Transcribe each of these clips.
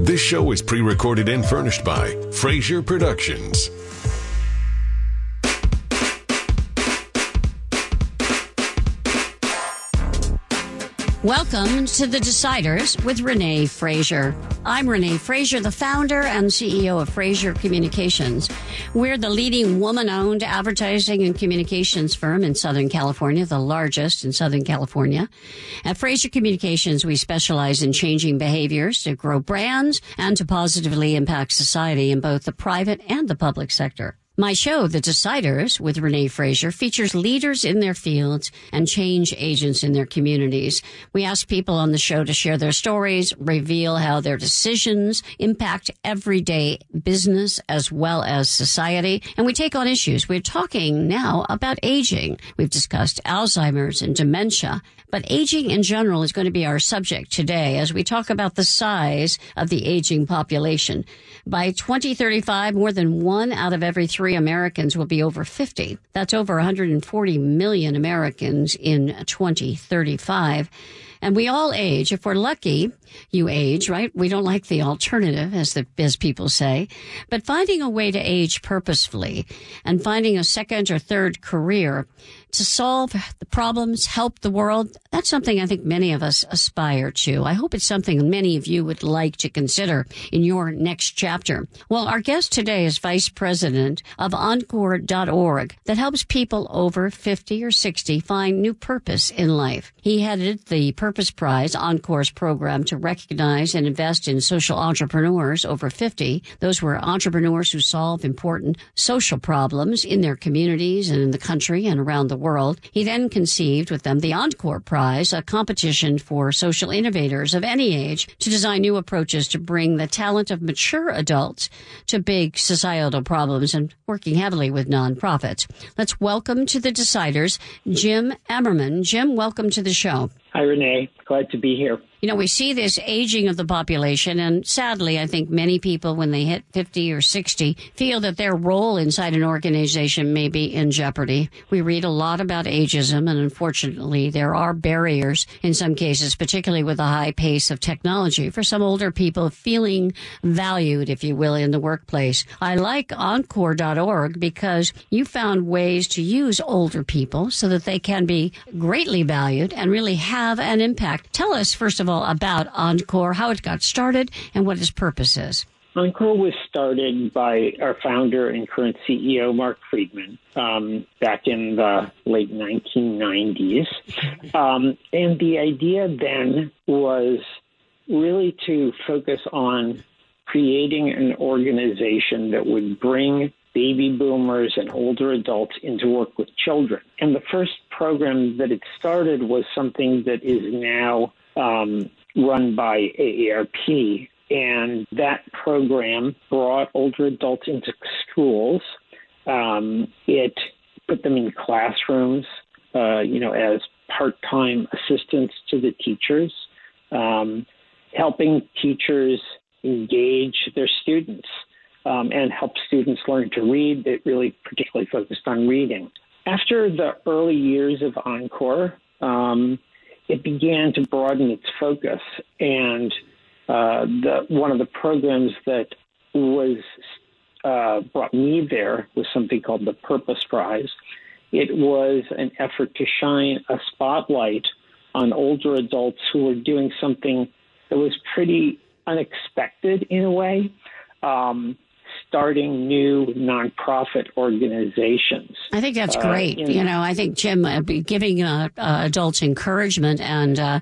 This show is pre recorded and furnished by Fraser Productions. Welcome to The Deciders with Renee Fraser. I'm Renee Fraser, the founder and CEO of Fraser Communications. We're the leading woman owned advertising and communications firm in Southern California, the largest in Southern California. At Fraser Communications, we specialize in changing behaviors to grow brands and to positively impact society in both the private and the public sector. My show, The Deciders, with Renee Fraser, features leaders in their fields and change agents in their communities. We ask people on the show to share their stories, reveal how their decisions impact everyday business as well as society, and we take on issues. We're talking now about aging. We've discussed Alzheimer's and dementia, but aging in general is going to be our subject today as we talk about the size of the aging population. By 2035, more than one out of every three Americans will be over 50. That's over 140 million Americans in 2035. And we all age. If we're lucky, you age, right? We don't like the alternative, as the as people say. But finding a way to age purposefully and finding a second or third career to solve the problems, help the world, that's something I think many of us aspire to. I hope it's something many of you would like to consider in your next chapter. Well, our guest today is Vice President of Encore.org that helps people over 50 or 60 find new purpose in life. He headed the Purpose Prize, Encore's program to recognize and invest in social entrepreneurs over 50. Those were entrepreneurs who solve important social problems in their communities and in the country and around the world. He then conceived with them the Encore Prize, a competition for social innovators of any age to design new approaches to bring the talent of mature adults to big societal problems and working heavily with nonprofits. Let's welcome to the deciders Jim Emerman. Jim, welcome to the show. Hi, Renee. Glad to be here. You know, we see this aging of the population, and sadly, I think many people, when they hit 50 or 60, feel that their role inside an organization may be in jeopardy. We read a lot about ageism, and unfortunately, there are barriers in some cases, particularly with the high pace of technology, for some older people feeling valued, if you will, in the workplace. I like Encore.org because you found ways to use older people so that they can be greatly valued and really have an impact. Tell us, first of about Encore, how it got started, and what its purpose is. Encore was started by our founder and current CEO, Marc Freedman, um, back in the late 1990s. Um, and the idea then was really to focus on creating an organization that would bring baby boomers and older adults into work with children. And the first program that it started was something that is now um, run by AARP. And that program brought older adults into schools. Um, it put them in classrooms, uh, you know, as part-time assistants to the teachers, um, helping teachers engage their students um, and help students learn to read. It really particularly focused on reading. After the early years of Encore, um, it began to broaden its focus. And uh, the, one of the programs that was uh, brought me there was something called the Purpose Prize. It was an effort to shine a spotlight on older adults who were doing something that was pretty unexpected in a way. Um, starting new nonprofit organizations. I think that's uh, great. Uh, you know, I think Jim uh, giving uh, uh, adults encouragement and uh,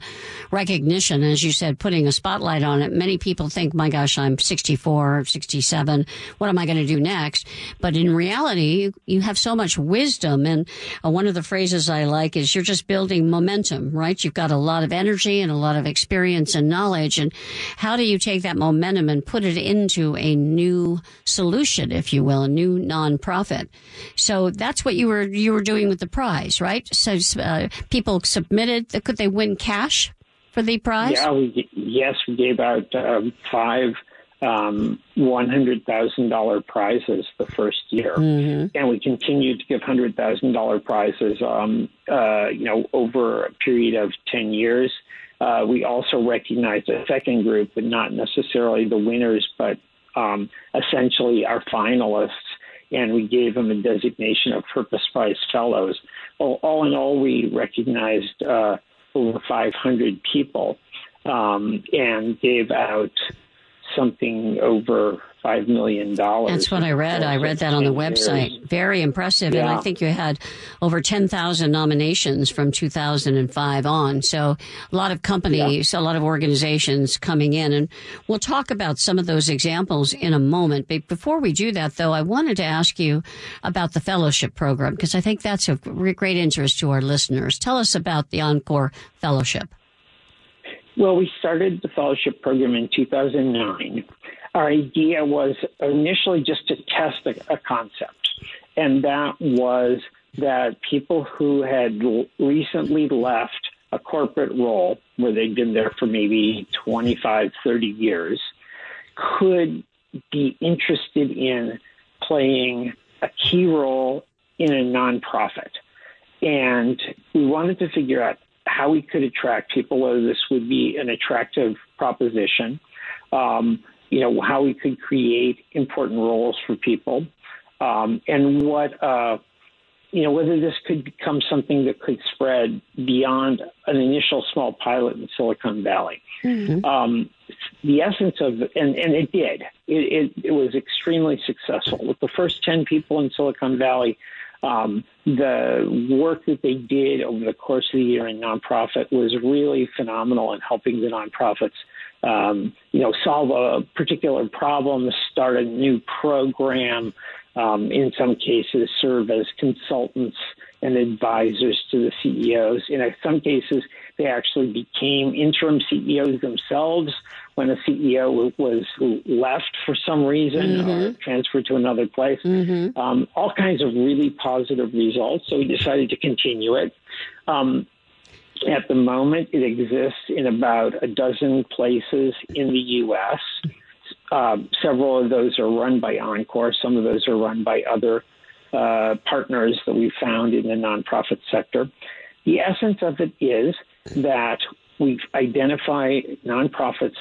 recognition, as you said, putting a spotlight on it. Many people think, "My gosh, I'm 64, 67. What am I going to do next?" But in reality, you, you have so much wisdom, and one of the phrases I like is, "You're just building momentum." Right? You've got a lot of energy and a lot of experience and knowledge, and how do you take that momentum and put it into a new solution, if you will, a new nonprofit. So that's what you were you were doing with the prize, right? So uh, people submitted. Could they win cash for the prize? Yeah, we, yes, we gave out um, five um, one hundred thousand dollar prizes the first year, mm-hmm. and we continued to give hundred thousand dollar prizes. Um, uh, you know, over a period of ten years. uh, we also recognized a second group, but not necessarily the winners, but um, essentially our finalists, and we gave them a designation of Purpose Prize Fellows. All, all in all, we recognized uh, over 500 people um, and gave out something over five million dollars. That's what I read. I read that on the website. Years. Very impressive, yeah. and I think you had over ten thousand nominations from 2005 on. So a lot of companies, yeah. a lot of organizations coming in, and we'll talk about some of those examples in a moment. But before we do that, though, I wanted to ask you about the fellowship program because I think that's of great interest to our listeners. Tell us about the Encore Fellowship. Well, we started the fellowship program in 2009. Our idea was initially just to test a, a concept, and that was that people who had recently left a corporate role where they'd been there for maybe 25, 30 years could be interested in playing a key role in a nonprofit. And we wanted to figure out how we could attract people, whether this would be an attractive proposition, um, you know, how we could create important roles for people, um, and what, uh, you know, whether this could become something that could spread beyond an initial small pilot in Silicon Valley. Mm-hmm. Um, the essence of, and, and it did, it, it, it was extremely successful. With the first 10 people in Silicon Valley, um, the work that they did over the course of the year in nonprofit was really phenomenal in helping the nonprofits, um, you know, solve a particular problem, start a new program, um, in some cases serve as consultants and advisors to the CEOs. In some cases, they actually became interim CEOs themselves when a CEO was left for some reason mm-hmm. or transferred to another place. Mm-hmm. Um, all kinds of really positive results. So we decided to continue it. Um, at the moment, it exists in about a dozen places in the U.S. Uh, several of those are run by Encore. Some of those are run by other uh, partners that we found in the nonprofit sector. The essence of it is that we identify nonprofits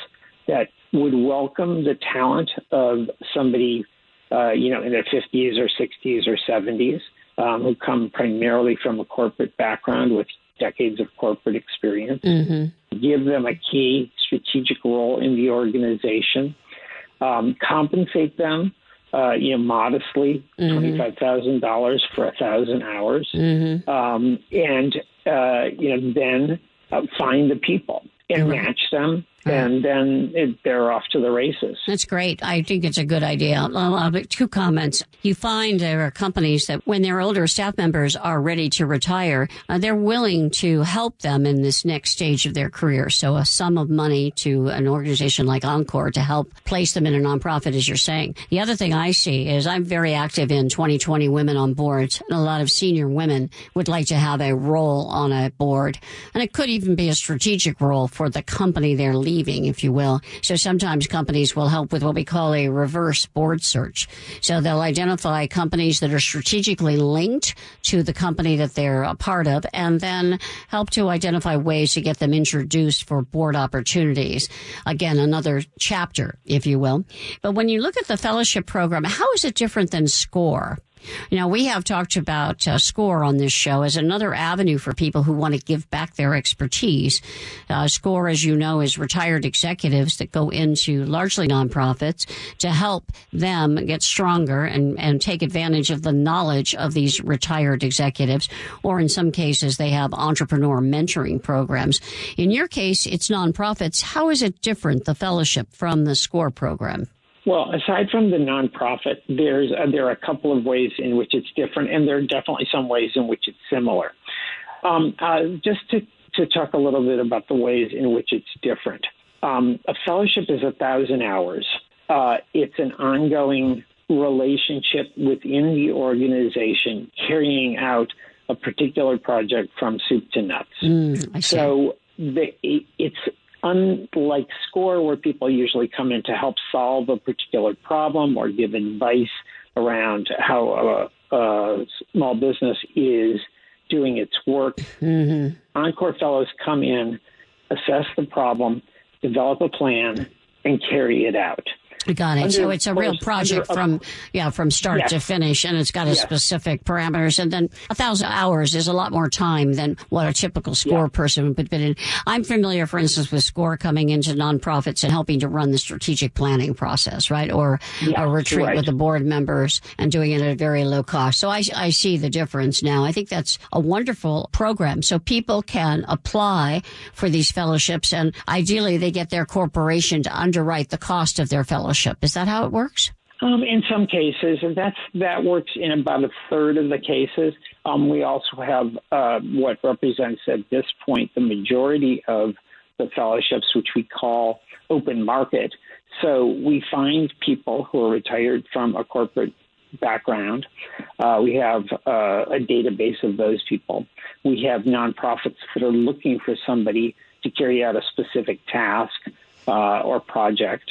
that would welcome the talent of somebody, uh, you know, in their 50s or 60s or 70s, um, who come primarily from a corporate background with decades of corporate experience. Mm-hmm. Give them a key strategic role in the organization. Um, compensate them, uh, you know, modestly, mm-hmm. twenty-five thousand dollars for a thousand hours, mm-hmm. um, and uh, you know, then uh, find the people and match them and then it, they're off to the races. That's great. I think it's a good idea. two comments. You find there are companies that when their older staff members are ready to retire, uh, they're willing to help them in this next stage of their career. So a sum of money to an organization like Encore to help place them in a nonprofit, as you're saying. The other thing I see is I'm very active in 2020 Women on Boards, and a lot of senior women would like to have a role on a board, and it could even be a strategic role for the company they're leading leaving, if you will. So sometimes companies will help with what we call a reverse board search. So they'll identify companies that are strategically linked to the company that they're a part of and then help to identify ways to get them introduced for board opportunities. Again, another chapter, if you will. But when you look at the fellowship program, how is it different than SCORE? You know, we have talked about uh, SCORE on this show as another avenue for people who want to give back their expertise. Uh, SCORE, as you know, is retired executives that go into largely nonprofits to help them get stronger and, and take advantage of the knowledge of these retired executives. Or in some cases, they have entrepreneur mentoring programs. In your case, it's nonprofits. How is it different, the fellowship, from the SCORE program? Well, aside from the nonprofit, there's uh, there are a couple of ways in which it's different, and there are definitely some ways in which it's similar. Um, uh, just to to talk a little bit about the ways in which it's different. Um, a fellowship is a thousand hours. Uh, it's an ongoing relationship within the organization carrying out a particular project from soup to nuts. Mm, so the, it's unlike SCORE, where people usually come in to help solve a particular problem or give advice around how a, a small business is doing its work, mm-hmm. Encore Fellows come in assess the problem, develop a plan, and carry it out. Got it. Under, so it's a real project from yeah from start yes. to finish, and it's got a yes. specific parameters. And then a thousand hours is a lot more time than what a typical SCORE yeah. person would put in. I'm familiar, for instance, with SCORE coming into nonprofits and helping to run the strategic planning process, right? Or yeah, a retreat right. with the board members and doing it at a very low cost. So I, I see the difference now. I think that's a wonderful program. So people can apply for these fellowships, and ideally they get their corporation to underwrite the cost of their fellowship fellowship. Is that how it works? Um, in some cases, and that's that works in about a third of the cases. Um, we also have uh, what represents at this point the majority of the fellowships, which we call open market. So we find people who are retired from a corporate background. Uh, we have uh, a database of those people. We have nonprofits that are looking for somebody to carry out a specific task uh, or project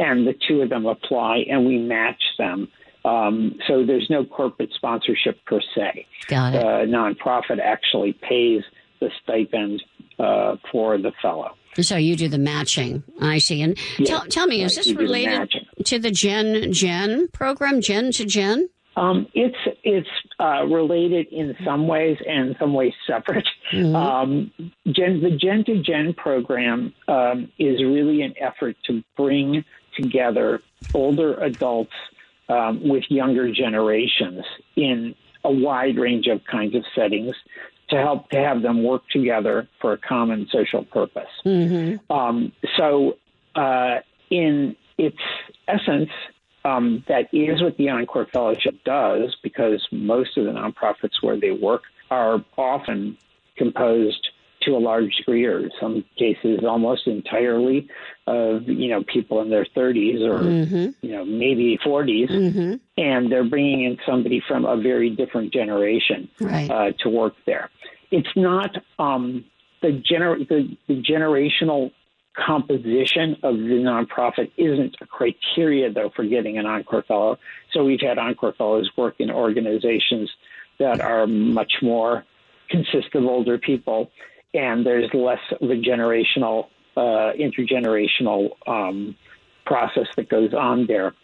and the two of them apply, and we match them. Um, so there's no corporate sponsorship per se. Got it. The nonprofit actually pays the stipend uh, for the fellow. So you do the matching. I see. And yes, tell, tell me, is this related the to the Gen Gen program, Gen to Gen? Um, it's it's uh, related in some ways and some ways separate. Mm-hmm. Um, Gen, the Gen to Gen program um, is really an effort to bring together older adults um, with younger generations in a wide range of kinds of settings to help to have them work together for a common social purpose. Mm-hmm. Um, so, uh, in its essence, um, that is what the Encore Fellowship does because most of the nonprofits where they work are often composed to a large degree, or in some cases almost entirely, of you know people in their 30s or mm-hmm. you know maybe 40s, mm-hmm. and they're bringing in somebody from a very different generation right. uh, to work there. It's not um, the, gener- the, the generational composition of the nonprofit isn't a criteria though for getting an Encore Fellow. So we've had Encore Fellows work in organizations that are much more consist of older people and there's less of a generational, uh, intergenerational um, process that goes on there.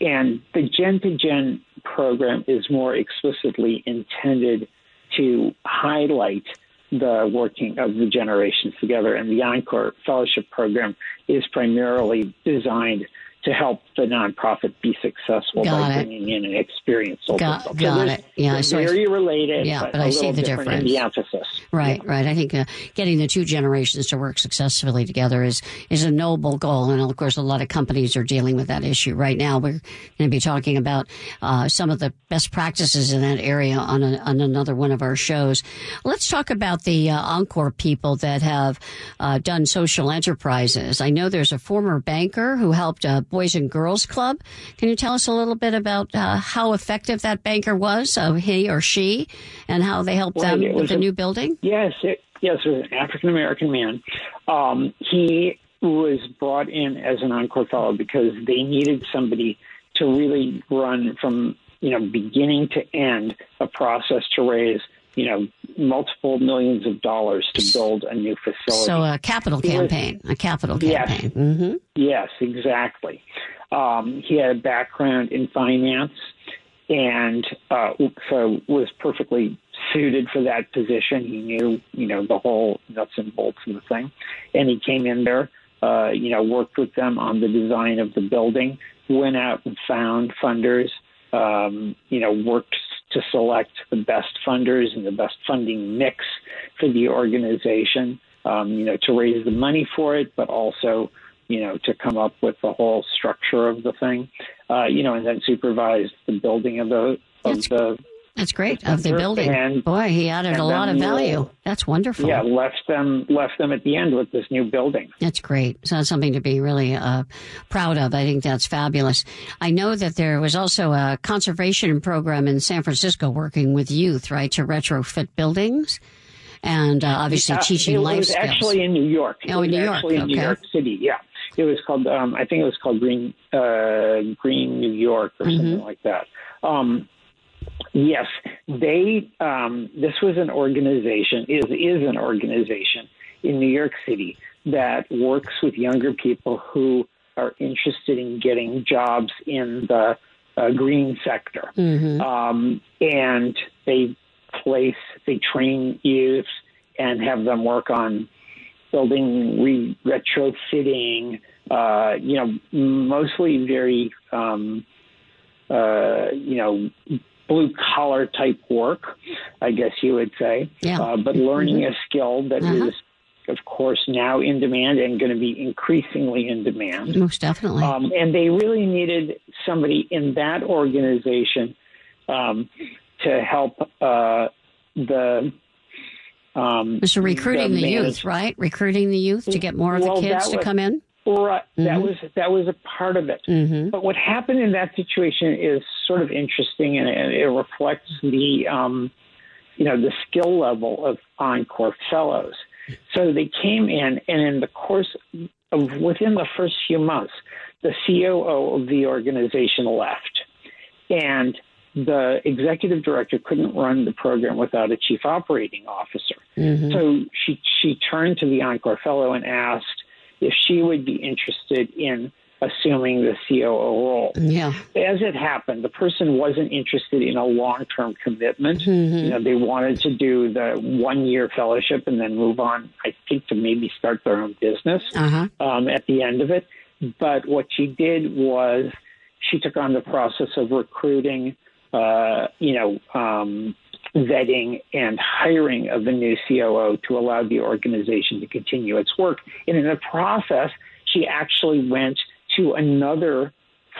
And the Gen to Gen program is more explicitly intended to highlight the working of the generations together. And the Encore Fellowship Program is primarily designed to help the nonprofit be successful got by it. bringing in an experienced older got, so got it. Yeah, so very related. Yeah, but, but I see the difference. In the emphasis. Right, yeah. right. I think uh, getting the two generations to work successfully together is is a noble goal, and of course, a lot of companies are dealing with that issue right now. We're going to be talking about uh, some of the best practices in that area on, a, on another one of our shows. Let's talk about the uh, Encore people that have uh, done social enterprises. I know there's a former banker who helped uh, Boys and Girls Club. Can you tell us a little bit about uh, how effective that banker was, uh, he or she, and how they helped well, them with the a, new building? Yes, it, yes, it was an African American man. Um, he was brought in as an encore fellow because they needed somebody to really run from you know beginning to end a process to raise you know, multiple millions of dollars to build a new facility. So a capital campaign, a capital campaign. Yes, mm-hmm. yes exactly. Um, he had a background in finance and uh, so was perfectly suited for that position. He knew, you know, the whole nuts and bolts of the thing. And he came in there, uh, you know, worked with them on the design of the building, went out and found funders, um, you know, worked to select the best funders and the best funding mix for the organization, um, you know, to raise the money for it, but also, you know, to come up with the whole structure of the thing, uh, you know, and then supervise the building of the of That's the that's great of the building. And, Boy, he added a lot of value. That's wonderful. Yeah, left them left them at the end with this new building. That's great. So that's something to be really uh, proud of. I think that's fabulous. I know that there was also a conservation program in San Francisco working with youth, right, to retrofit buildings. And uh, obviously uh, teaching life skills. It was actually in New York. Oh, in New York. Actually in okay. New York City. Yeah, it was called. Um, I think it was called Green uh, Green New York or mm-hmm. something like that. Um, Yes, they. Um, this was an organization. Is is an organization in New York City that works with younger people who are interested in getting jobs in the uh, green sector. Mm-hmm. Um, and they place, they train youth and have them work on building, re- retrofitting, uh, you know, mostly very, um, uh, you know, blue collar type work, I guess you would say. Yeah. Uh, but learning mm-hmm. a skill that uh-huh. is, of course, now in demand and going to be increasingly in demand. Most definitely. Um, and they really needed somebody in that organization um, to help uh, the. Um, so recruiting the, the youth, right? Recruiting the youth to get more of well, the kids to was, come in. Right. Mm-hmm. That was that was a part of it. Mm-hmm. But what happened in that situation is sort of interesting, and it, it reflects the um, you know the skill level of Encore fellows. So they came in, and in the course of within the first few months, the COO of the organization left, and the executive director couldn't run the program without a chief operating officer. Mm-hmm. So she she turned to the Encore fellow and asked if she would be interested in assuming the COO role. Yeah. As it happened, the person wasn't interested in a long term commitment. Mm-hmm. You know, they wanted to do the one year fellowship and then move on, I think, to maybe start their own business uh-huh. um, at the end of it. But what she did was she took on the process of recruiting, uh, you know, um, vetting and hiring of the new COO to allow the organization to continue its work. And in the process, she actually went to another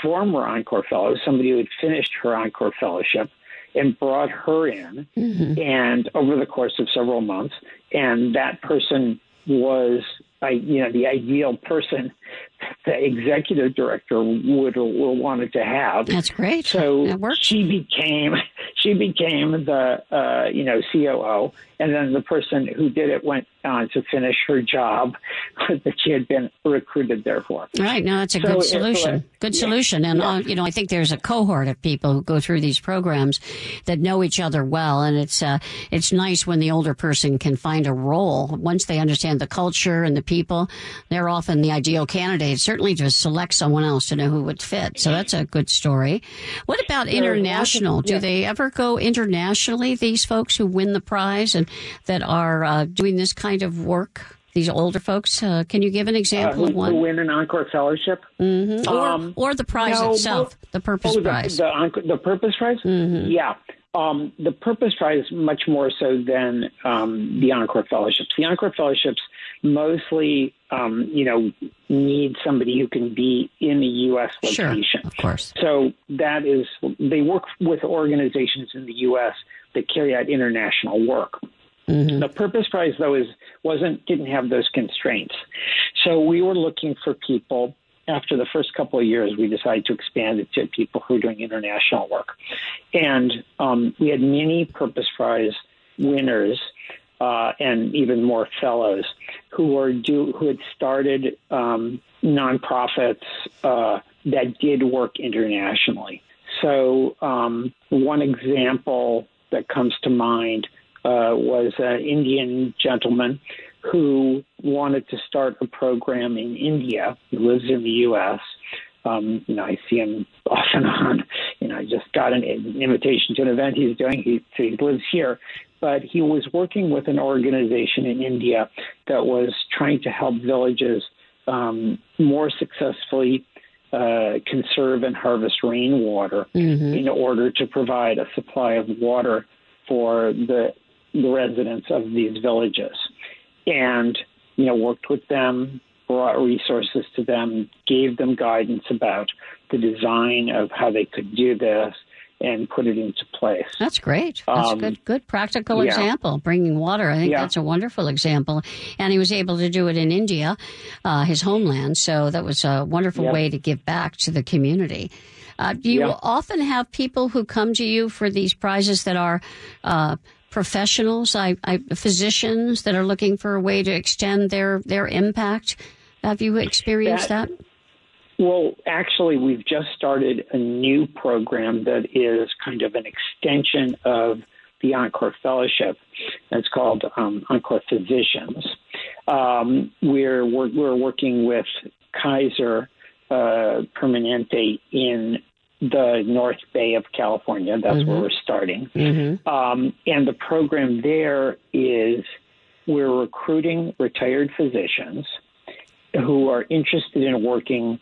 former Encore Fellow, somebody who had finished her Encore Fellowship, and brought her in. Mm-hmm. And over the course of several months, and that person was, I, you know, the ideal person the executive director would, would wanted to have. That's great. So that she became she became the uh, you know COO, and then the person who did it went on to finish her job that she had been recruited there for. Right. No, that's a So good solution. Good yeah, solution. And, yeah. uh, you know, I think there's a cohort of people who go through these programs that know each other well. And it's, uh, it's nice when the older person can find a role. Once they understand the culture and the people, they're often the ideal candidate. Certainly to select someone else to know who would fit. So that's a good story. What about There are lots of- international? Do they ever go internationally, these folks who win the prize and that are uh, doing this kind of work? These older folks, uh, can you give an Uh, example who, of one? who win an Encore Fellowship? Mhm. Or, Um, or the prize no, itself, the purpose Oh, prize. The, Encore- the Purpose Prize? Mhm. Yeah. Um, the Purpose Prize, much more so than um, the Encore Fellowships. The Encore Fellowships mostly, um, you know, need somebody who can be in a U.S. sure, location. of course. So that is, they work with organizations in the U.S. that carry out international work. Mhm. The Purpose Prize, though, is wasn't didn't have those constraints. So we were looking for people. After the first couple of years, we decided to expand it to people who are doing international work, and um, we had many Purpose Prize winners uh, and even more fellows who were do who had started um, nonprofits uh, that did work internationally. So um, one example that comes to mind uh, was an Indian gentleman who wanted to start a program in India. He lives in the U.S. Um, you know, I see him off and on. You know, I just got an, invitation to an event he's doing. He, he lives here, but he was working with an organization in India that was trying to help villages um, more successfully uh, conserve and harvest rainwater Mhm. in order to provide a supply of water for the, the residents of these villages. And, you know, worked with them, brought resources to them, gave them guidance about the design of how they could do this and put it into place. That's great. That's a Um, good, good practical yeah. example. Bringing water, I think Yeah. that's a wonderful example. And he was able to do it in India, uh, his homeland. So that was a wonderful Yep. way to give back to the community. Uh, do you Yeah. often have people who come to you for these prizes that are uh, professionals, I, I, physicians that are looking for a way to extend their their impact? Have you experienced that? That- Well, actually, we've just started a new program that is kind of an extension of the Encore Fellowship. It's called um, Encore Physicians. Um, we're, we're, we're working with Kaiser uh, Permanente in the North Bay of California. That's mm-hmm. where we're starting. Mm-hmm. Um, and the program there is we're recruiting retired physicians who are interested in working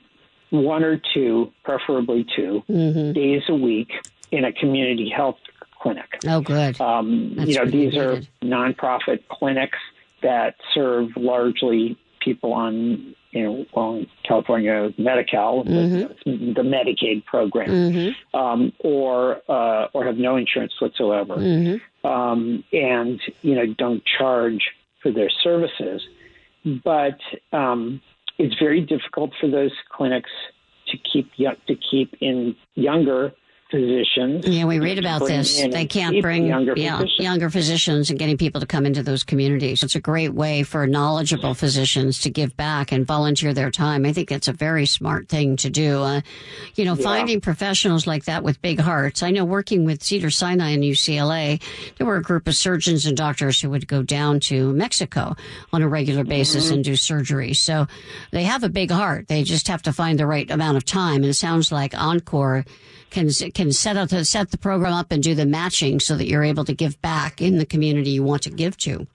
one or two, preferably 2 mm-hmm. days a week in a community health clinic. Oh, good. Um, you know, these are nonprofit clinics that serve largely people on, you know, well, California Medi-Cal, mm-hmm. the, the, Medicaid program, mm-hmm. um, or uh, or have no insurance whatsoever, mm-hmm. um, and you know don't charge for their services. But um, it's very difficult for those clinics to keep to keep in younger physicians. Yeah, we read about this. They can't bring younger yeah, physicians. younger physicians and getting people to come into those communities. It's a great way for knowledgeable physicians to give back and volunteer their time. I think it's a very smart thing to do. Uh, you know, yeah. finding professionals like that with big hearts. I know working with Cedar Sinai and UCLA, there were a group of surgeons and doctors who would go down to Mexico on a regular basis mm-hmm. and do surgery. So they have a big heart. They just have to find the right amount of time. And it sounds like Encore can can set up set the program up and do the matching so that you're able to give back in the community you want to give to.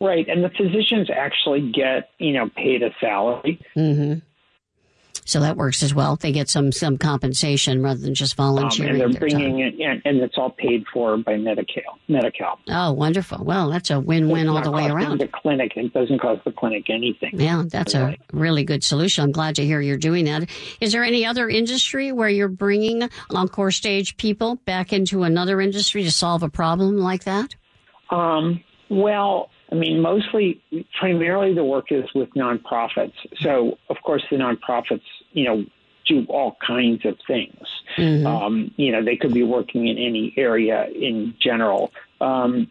Right, and the physicians actually get you know paid a salary. Mm-hmm. So that works as well. They get some some compensation rather than just volunteering. Um, and they're bringing it, and it's all paid for by Medi-Cal. Medi-Cal. Oh, wonderful! Well, that's a win-win all the way around. The clinic it doesn't cost the clinic anything. Yeah, that's a really good solution. I'm glad to hear you're doing that. Is there any other industry where you're bringing encore stage people back into another industry to solve a problem like that? Um, well, I mean, mostly, primarily the work is with nonprofits. So, of course, the nonprofits, you know, do all kinds of things. Mm-hmm. Um, you know, they could be working in any area in general. Um,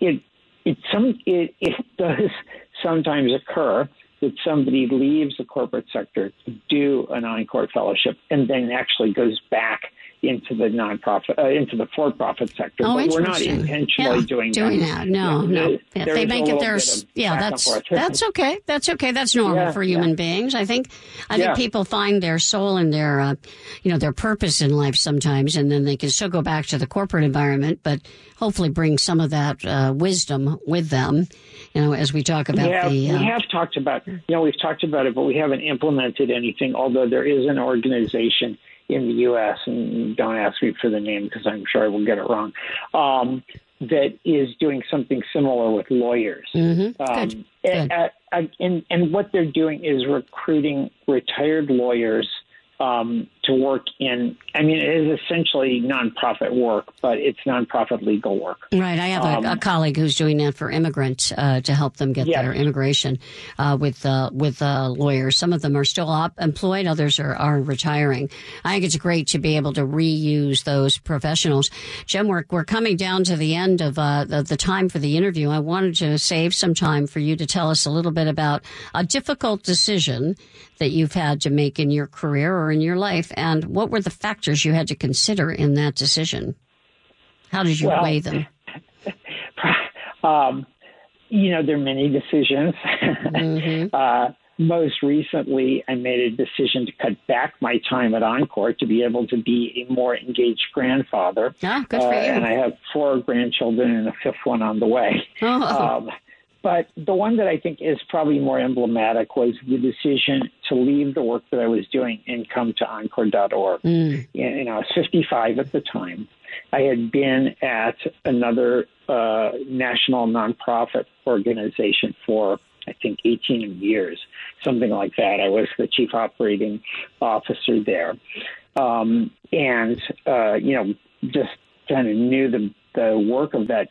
it it some it, it does sometimes occur that somebody leaves the corporate sector to do an encore fellowship and then actually goes back into the nonprofit, uh, into the for-profit sector. Oh, but we're not intentionally yeah, doing, doing that. that. No, no. Yeah, they make it their. Yeah, that's that's okay. That's okay. That's normal for human beings. I think. I think people find their soul and their, uh, you know, their purpose in life sometimes, and then they can still go back to the corporate environment, but hopefully bring some of that uh, wisdom with them. You know, as we talk about yeah, the. we have talked about. You know, we've talked about it, but we haven't implemented anything. Although there is an organization in the U.S. and don't ask me for the name because I'm sure I will get it wrong. Um, that is doing something similar with lawyers. Mm-hmm. Um, Good. Good. And, and, and what they're doing is recruiting retired lawyers um, to work in. I mean, it is essentially nonprofit work, but it's nonprofit legal work. Right. I have um, a, a, colleague who's doing that for immigrants uh, to help them get yes. their immigration uh, with uh, with uh, lawyers. Some of them are still up, employed, others are, are retiring. I think it's great to be able to reuse those professionals. Jim, we're, we're coming down to the end of uh, the, the time for the interview. I wanted to save some time for you to tell us a little bit about a difficult decision that you've had to make in your career or in your life, and what were the factors you had to consider in that decision? How did you well, weigh them? um, you know, there are many decisions. Mm-hmm. uh, most recently, I made a decision to cut back my time at Encore to be able to be a more engaged grandfather. Oh, good for uh, you. And I have four grandchildren and a fifth one on the way. Oh. Um, but the one that I think is probably more emblematic was the decision to leave the work that I was doing and come to Encore.org. Mm. You know, I was 55 at the time. I had been at another uh, national nonprofit organization for, I think, 18 years, something like that. I was the chief operating officer there. Um, and, uh, you know, just kind of knew the, the work of that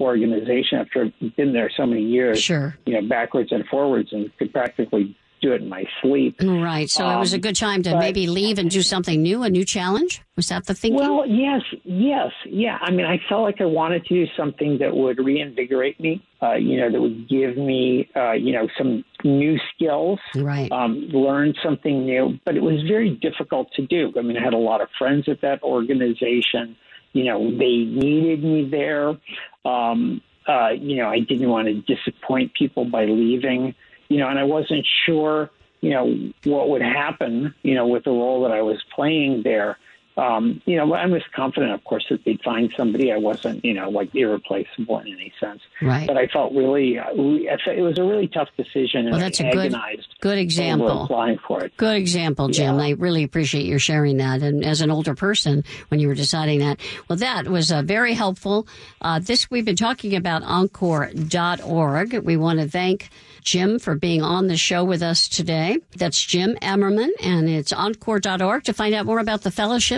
organization after I've been there so many years. Sure. You know, backwards and forwards and could practically do it in my sleep. Right. So um, it was a um, good time to but, maybe leave and do something new, a new challenge. Was that the thinking? Well, yes, yes, yeah. I mean, I felt like I wanted to do something that would reinvigorate me. Uh, you know, that would give me, uh, you know, some new skills. Right. Um, learn something new, but it was very difficult to do. I mean, I had a lot of friends at that organization. You know, they needed me there. Um, uh, you know, I didn't want to disappoint people by leaving, you know, and I wasn't sure, you know, what would happen, you know, with the role that I was playing there um, you know, I was confident, of course, that they'd find somebody. I wasn't, you know, like irreplaceable in any sense. Right. But I felt really, uh, it was a really tough decision, and well, that's I a good, good example. Applying for it. Good example, Jim. Yeah. I really appreciate your sharing that. And as an older person, when you were deciding that, well, that was uh, very helpful. Uh, this we've been talking about Encore.org. We want to thank Jim for being on the show with us today. That's Jim Emerman, and it's Encore.org to find out more about the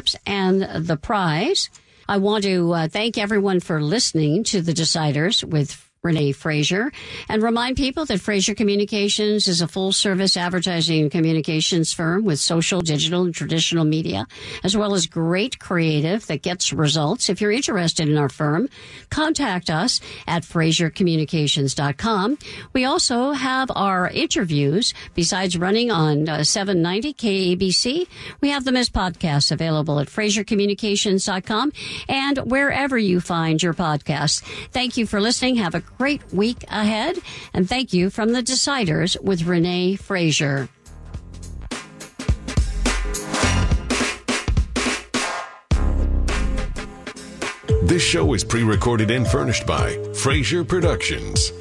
fellowships and the prize. I want to uh, thank everyone for listening to the Deciders with Renee Fraser, and remind people that Fraser Communications is a full service advertising and communications firm with social, digital, and traditional media, as well as great creative that gets results. If you're interested in our firm, contact us at FraserCommunications.com. We also have our interviews. Besides running on uh, 790 KABC, we have them as podcasts available at FraserCommunications.com and wherever you find your podcasts. Thank you for listening. Have a great week ahead. And thank you from the Deciders with Renee Fraser. This show is pre recorded and furnished by Fraser Productions.